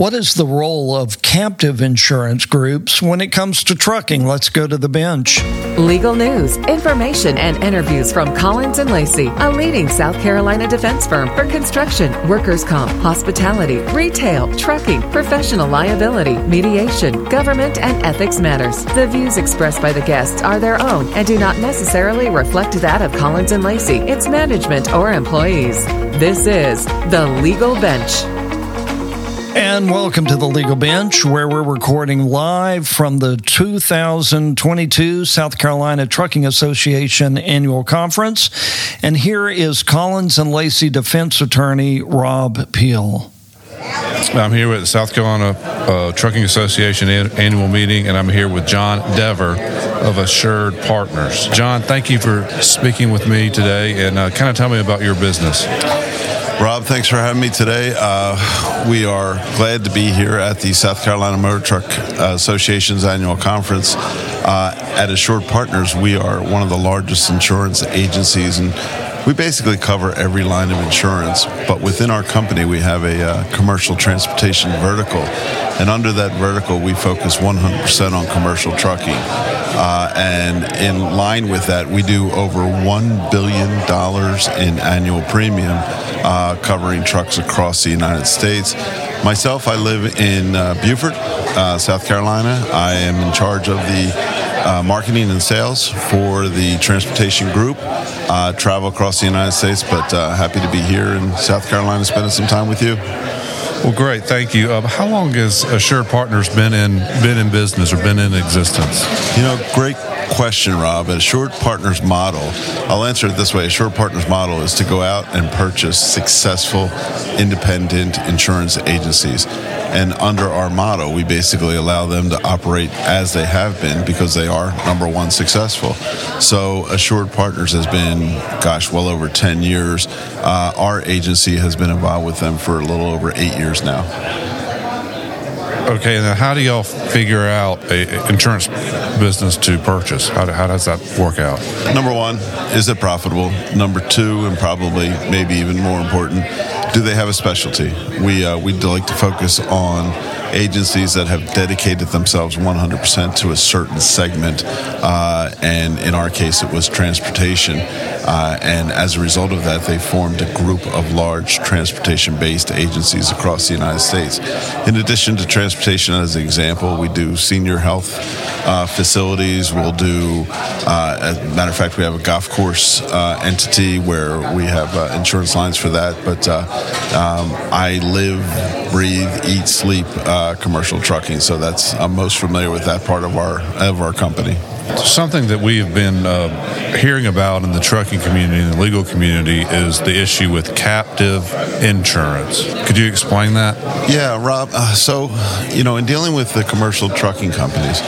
What is the role of captive insurance groups when it comes to trucking? Let's go to the bench. Legal news, information, and interviews from Collins and Lacy, a leading South Carolina defense firm for construction, workers' comp, hospitality, retail, trucking, professional liability, mediation, government, and ethics matters. The views expressed by the guests are their own and do not necessarily reflect that of Collins and Lacy, its management, or employees. This is the Legal Bench. And welcome to the Legal Bench, where we're recording live from the 2022 South Carolina Trucking Association Annual Conference. And here is Collins and Lacy defense attorney Rob Peele. I'm here with the South Carolina uh, Trucking Association annual meeting, and I'm here with John Dever of Assured Partners. John, thank you for speaking with me today, and uh, kind of tell me about your business. Rob, thanks for having me today. Uh, we are glad to be here at the South Carolina Motor Truck Association's annual conference. Uh, at Assured Partners, we are one of the largest insurance agencies, and we basically cover every line of insurance. But within our company, we have a uh, commercial transportation vertical, and under that vertical, we focus 100% on commercial trucking. Uh, and in line with that, we do over $1 billion in annual premium uh, covering trucks across the United States. Myself, I live in uh, Beaufort, uh, South Carolina. I am in charge of the uh, marketing and sales for the transportation group. Uh, travel across the United States, but uh, happy to be here in South Carolina spending some time with you. Well, great, thank you. Uh, how long has Assured Partners been in been in business or been in existence? You know, great question, Rob. A Assured Partners model, I'll answer it this way. Assured Partners model is to go out and purchase successful independent insurance agencies. And under our model, we basically allow them to operate as they have been because they are, number one, successful. So Assured Partners has been, gosh, well over 10 years. Uh, our agency has been involved with them for a little over eight years now. Okay, now how do y'all figure out a insurance business to purchase? How, do, how does that work out? Number one, is it profitable? Number two, and probably maybe even more important, do they have a specialty? We uh, we like to focus on agencies that have dedicated themselves 100% to a certain segment, uh, and in our case, it was transportation. Uh, and as a result of that, they formed a group of large transportation-based agencies across the United States. In addition to transportation, as an example, we do senior health uh, facilities. We'll do, uh, as a matter of fact, we have a golf course uh, entity where we have uh, insurance lines for that. But um, I live, breathe, eat, sleep uh, commercial trucking, so that's I'm most familiar with that part of our of our company. Something that we have been uh, hearing about in the trucking community and the legal community is the issue with captive insurance. Could you explain that? Yeah, Rob. Uh, so, you know, in dealing with the commercial trucking companies,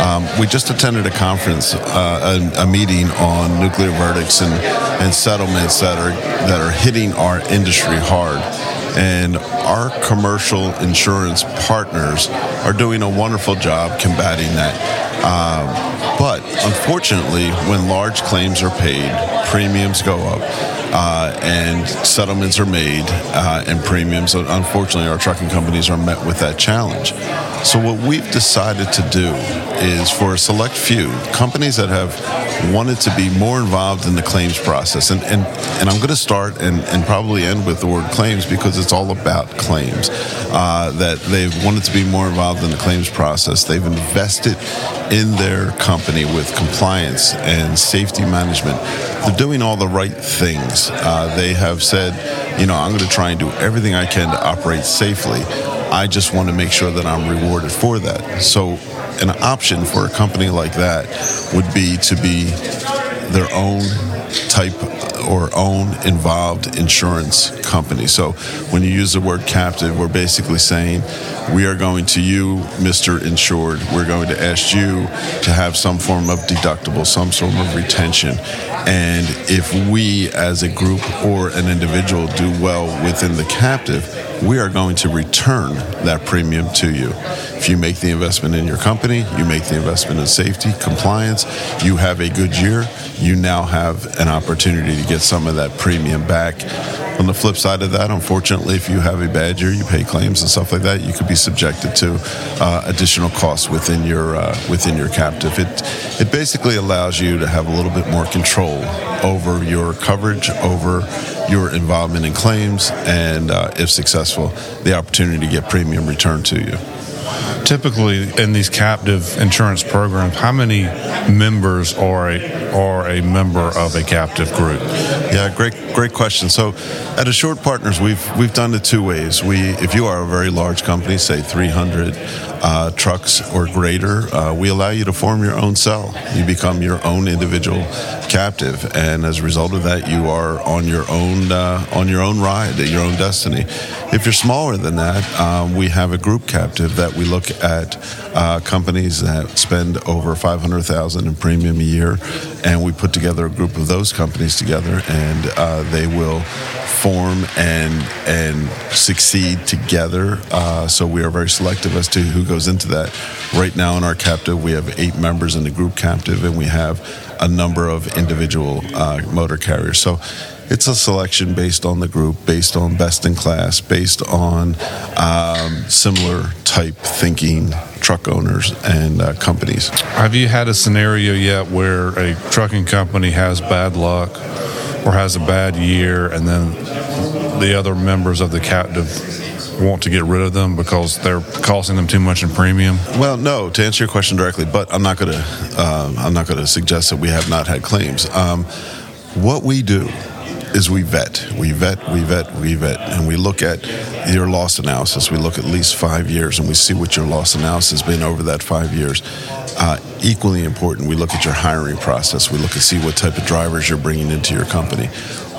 um, we just attended a conference, uh, a, a, meeting on nuclear verdicts and, and settlements that are that are hitting our industry hard and our commercial insurance partners are doing a wonderful job combating that. Um, but unfortunately, when large claims are paid, premiums go up, uh, and settlements are made, uh, and premiums, unfortunately, our trucking companies are met with that challenge. So, what we've decided to do is for a select few companies that have wanted to be more involved in the claims process, and, and, and I'm going to start and, and probably end with the word claims because it's all about claims, uh, that they've wanted to be more involved in the claims process. They've invested in their company with compliance and safety management. They're doing all the right things. Uh, they have said, you know, I'm going to try and do everything I can to operate safely. I just want to make sure that I'm rewarded for that. So, an option for a company like that would be to be their own type or own involved insurance company. So when you use the word captive, we're basically saying we are going to you, Mr. Insured, we're going to ask you to have some form of deductible, some sort of retention. And if we as a group or an individual do well within the captive, we are going to return that premium to you. If you make the investment in your company, you make the investment in safety, compliance, you have a good year, you now have an opportunity to get some of that premium back. On the flip side of that, unfortunately, if you have a bad year, you pay claims and stuff like that, you could be subjected to uh, additional costs within your uh, within your captive. It it basically allows you to have a little bit more control over your coverage, over your involvement in claims, and uh, if successful, the opportunity to get premium returned to you. Typically, in these captive insurance programs, how many members are a are a member of a captive group? Yeah, great great question. So, at Assured Partners, we've we've done it two ways. We, if you are a very large company, say 300 uh, trucks or greater, uh, we allow you to form your own cell. You become your own individual captive, and as a result of that, you are on your own uh, on your own ride, at your own destiny. If you're smaller than that, um, we have a group captive that we look at uh, companies that spend over 500,000 in premium a year, and we put together a group of those companies together, and uh, they will form and and succeed together. Uh, so we are very selective as to who goes into that. Right now in our captive, we have eight members in the group captive, and we have a number of individual uh, motor carriers. So it's a selection based on the group, based on best in class, based on um, similar type thinking truck owners and uh, companies. Have you had a scenario yet where a trucking company has bad luck or has a bad year, and then the other members of the captive want to get rid of them because they're costing them too much in premium? Well, no. To answer your question directly, but I'm not going to. Uh, I'm not going to suggest that we have not had claims. Um, what we do is we vet, we vet, we vet, we vet, and we look at your loss analysis. We look at least five years, and we see what your loss analysis has been over that five years. Uh, equally important, we look at your hiring process. We look and see what type of drivers you're bringing into your company.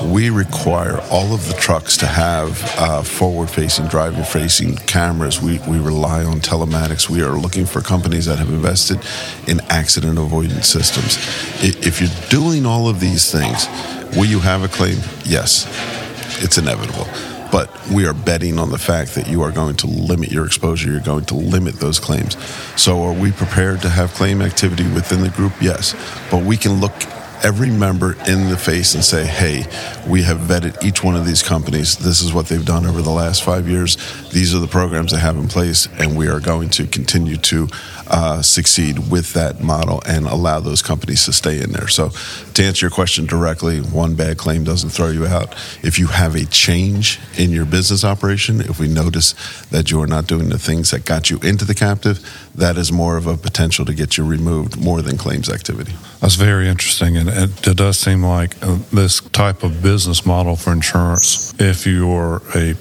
We require all of the trucks to have uh, forward-facing, driver-facing cameras. We, we rely on telematics. We are looking for companies that have invested in accident avoidance systems. If you're doing all of these things, Will you have a claim? Yes, it's inevitable. But we are betting on the fact that you are going to limit your exposure. You're going to limit those claims. So, are we prepared to have claim activity within the group? Yes. But we can look every member in the face and say, hey, we have vetted each one of these companies. This is what they've done over the last five years. These are the programs they have in place, and we are going to continue to uh, succeed with that model and allow those companies to stay in there. So, to answer your question directly, one bad claim doesn't throw you out. If you have a change in your business operation, if we notice that you are not doing the things that got you into the captive, that is more of a potential to get you removed more than claims activity. That's very interesting. And it, it does seem like uh, this type of business model for insurance, if you're a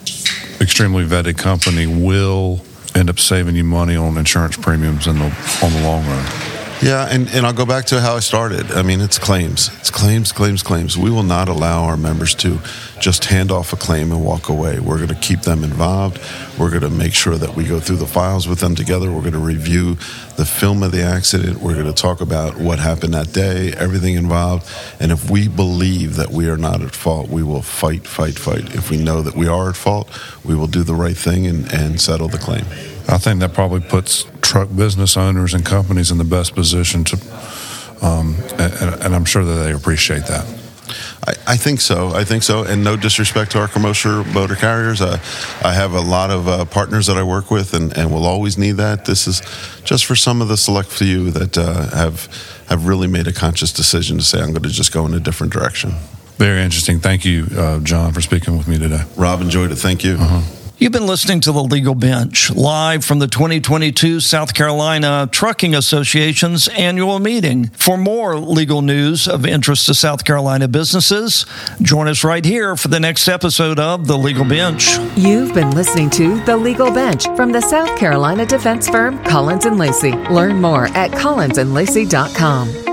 extremely vetted company, will end up saving you money on insurance premiums in the on the long run. Yeah, and, and I'll go back to how I started. I mean, it's claims. It's claims, claims, claims. We will not allow our members to just hand off a claim and walk away. We're going to keep them involved. We're going to make sure that we go through the files with them together. We're going to review the film of the accident. We're going to talk about what happened that day, everything involved. And if we believe that we are not at fault, we will fight, fight, fight. If we know that we are at fault, we will do the right thing and, and settle the claim. I think that probably puts truck business owners and companies in the best position to, um, and, and, I'm sure that they appreciate that. I, I, think so. I think so. And no disrespect to our commercial motor carriers. Uh, I have a lot of uh, partners that I work with, and, and will always need that. This is just for some of the select few that uh, have have really made a conscious decision to say, I'm going to just go in a different direction. Very interesting. Thank you, uh, John, for speaking with me today. Rob, enjoyed it. Thank you. Uh-huh. You've been listening to the Legal Bench live from the 2022 South Carolina Trucking Association's annual meeting. For more legal news of interest to South Carolina businesses, join us right here for the next episode of The Legal Bench. You've been listening to The Legal Bench from the South Carolina defense firm Collins and Lacy. Learn more at collinsandlacy.com.